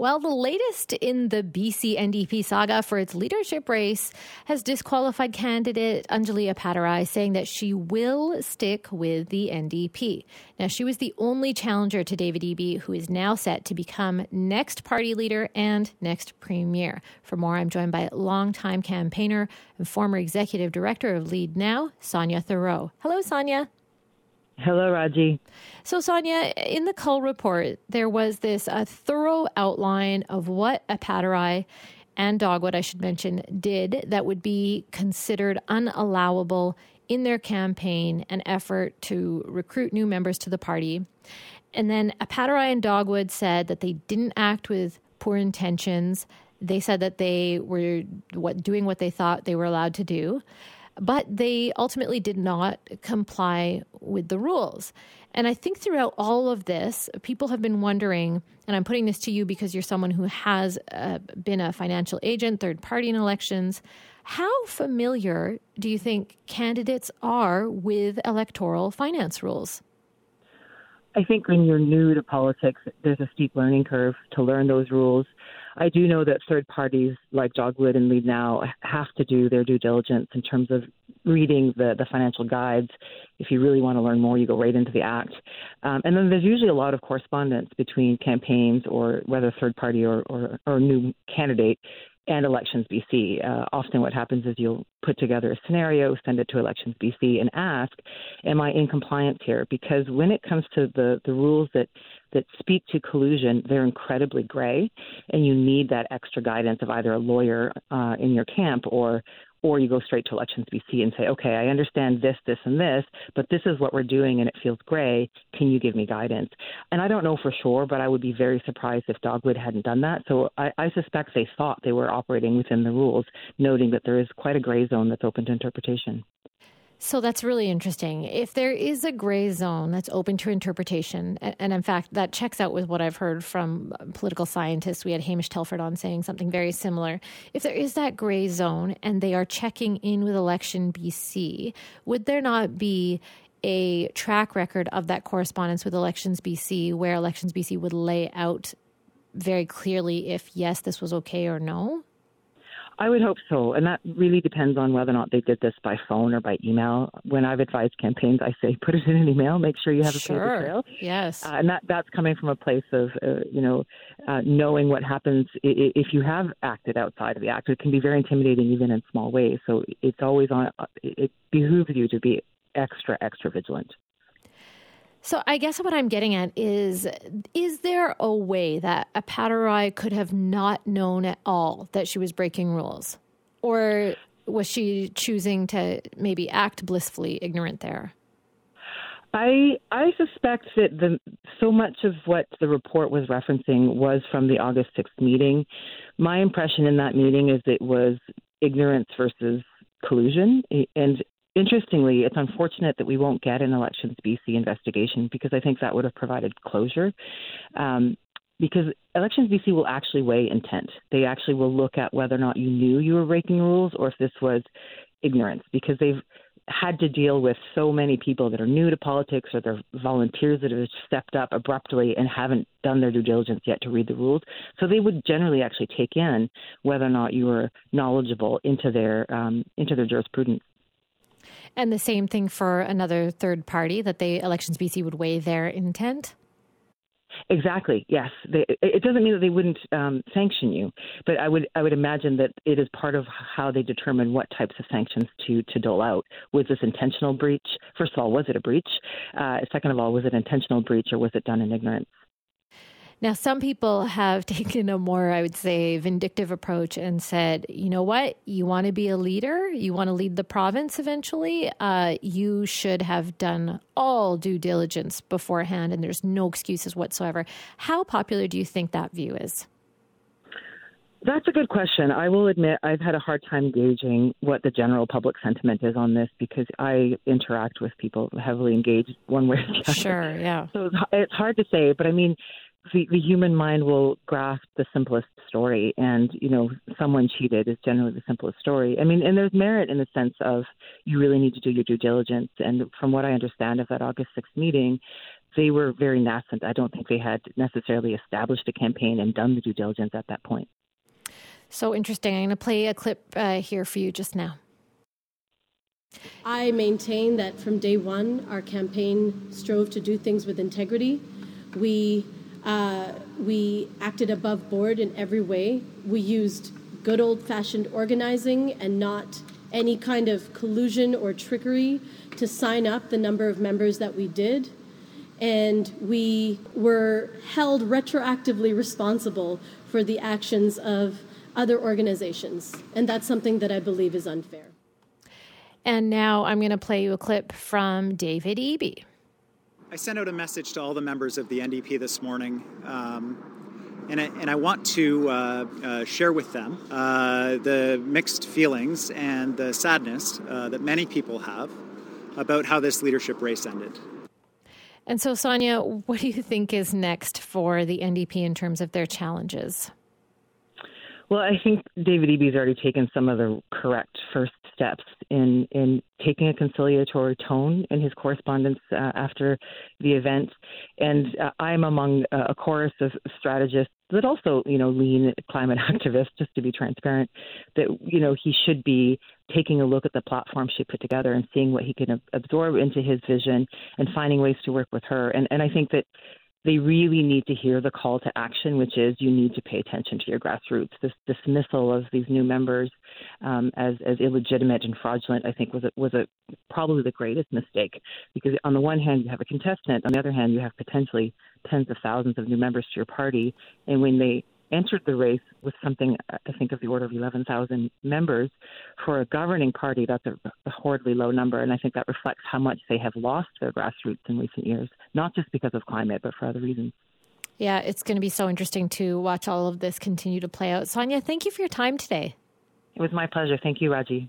Well, the latest in the BC NDP saga for its leadership race has disqualified candidate Anjali Appadurai, saying that she will stick with the NDP. Now, she was the only challenger to David Eby, who is now set to become next party leader and next premier. For more, I'm joined by longtime campaigner and former executive director of Lead Now, Sonia Thoreau. Hello, Sonia. Hello, Raji. So, Sonia, in the Cull report, there was this a thorough outline of what a Appadurai and Dogwood, I should mention, did that would be considered unallowable in their campaign and effort to recruit new members to the party. And then Appadurai and Dogwood said that they didn't act with poor intentions. They said that they were what, doing what they thought they were allowed to do but they ultimately did not comply with the rules. And I think throughout all of this, people have been wondering, and I'm putting this to you because you're someone who has uh, been a financial agent, third party in elections. How familiar do you think candidates are with electoral finance rules? I think when you're new to politics, there's a steep learning curve to learn those rules. I do know that third parties like Dogwood and Lead Now have to do their due diligence in terms of reading the, the financial guides. If you really want to learn more, you go right into the Act. Um, and then there's usually a lot of correspondence between campaigns or whether third party or, or, or new candidate and Elections BC. Uh, often, what happens is you'll put together a scenario, send it to Elections BC, and ask, "Am I in compliance here?" Because when it comes to the the rules that that speak to collusion, they're incredibly gray, and you need that extra guidance of either a lawyer uh, in your camp or or you go straight to Elections BC and say, okay, I understand this, this, and this, but this is what we're doing and it feels gray. Can you give me guidance? And I don't know for sure, but I would be very surprised if Dogwood hadn't done that. So I, I suspect they thought they were operating within the rules, noting that there is quite a gray zone that's open to interpretation. So that's really interesting. If there is a gray zone that's open to interpretation, and in fact, that checks out with what I've heard from political scientists. We had Hamish Telford on saying something very similar. If there is that gray zone and they are checking in with Election BC, would there not be a track record of that correspondence with Elections BC where Elections BC would lay out very clearly if yes, this was okay or no? I would hope so, and that really depends on whether or not they did this by phone or by email. When I've advised campaigns, I say put it in an email. Make sure you have a sure. paper trail. Yes, uh, and that that's coming from a place of uh, you know uh, knowing what happens if you have acted outside of the act. It can be very intimidating, even in small ways. So it's always on. It behooves you to be extra extra vigilant. So I guess what I'm getting at is is there a way that a Appadurai could have not known at all that she was breaking rules? Or was she choosing to maybe act blissfully ignorant there? I I suspect that the so much of what the report was referencing was from the August 6th meeting. My impression in that meeting is it was ignorance versus collusion and Interestingly, it's unfortunate that we won't get an Elections BC investigation because I think that would have provided closure. Um, because Elections BC will actually weigh intent. They actually will look at whether or not you knew you were breaking rules or if this was ignorance, because they've had to deal with so many people that are new to politics or they're volunteers that have stepped up abruptly and haven't done their due diligence yet to read the rules. So they would generally actually take in whether or not you were knowledgeable into their um, into their jurisprudence. And the same thing for another third party that the Elections BC would weigh their intent? Exactly. Yes. They, it doesn't mean that they wouldn't um, sanction you, but I would I would imagine that it is part of how they determine what types of sanctions to to dole out. Was this intentional breach? First of all, was it a breach? Uh, second of all, was it intentional breach or was it done in ignorance? Now, some people have taken a more, I would say, vindictive approach and said, you know what, you want to be a leader, you want to lead the province eventually, uh, you should have done all due diligence beforehand, and there's no excuses whatsoever. How popular do you think that view is? That's a good question. I will admit I've had a hard time gauging what the general public sentiment is on this because I interact with people heavily engaged one way or the other. Sure, yeah. So it's hard to say, but I mean, the, the human mind will grasp the simplest story, and you know, someone cheated is generally the simplest story. I mean, and there's merit in the sense of you really need to do your due diligence. And from what I understand of that August 6th meeting, they were very nascent. I don't think they had necessarily established a campaign and done the due diligence at that point. So interesting. I'm going to play a clip uh, here for you just now. I maintain that from day one, our campaign strove to do things with integrity. We uh, we acted above board in every way. We used good old fashioned organizing and not any kind of collusion or trickery to sign up the number of members that we did. And we were held retroactively responsible for the actions of other organizations. And that's something that I believe is unfair. And now I'm going to play you a clip from David Eby. I sent out a message to all the members of the NDP this morning. Um, and I, and I, want to uh, uh, share with them uh, the mixed feelings and the sadness uh, that many people have about how this leadership race ended. And so, Sonia, what do you think is next for the NDP in terms of their challenges? Well, I think David Eby's already taken some of the correct first steps in in taking a conciliatory tone in his correspondence uh, after the event, and uh, I'm among uh, a chorus of strategists that also, you know, lean climate activists. Just to be transparent, that you know he should be taking a look at the platform she put together and seeing what he can absorb into his vision and finding ways to work with her. And and I think that they really need to hear the call to action, which is you need to pay attention to your grassroots. This dismissal of these new members um, as as illegitimate and fraudulent, I think, was a, was a probably the greatest mistake because on the one hand you have a contestant, on the other hand you have potentially tens of thousands of new members to your party, and when they entered the race with something, I think, of the order of 11,000 members. For a governing party, that's a, a horridly low number. And I think that reflects how much they have lost their grassroots in recent years, not just because of climate, but for other reasons. Yeah, it's going to be so interesting to watch all of this continue to play out. Sonia, thank you for your time today. It was my pleasure. Thank you, Raji.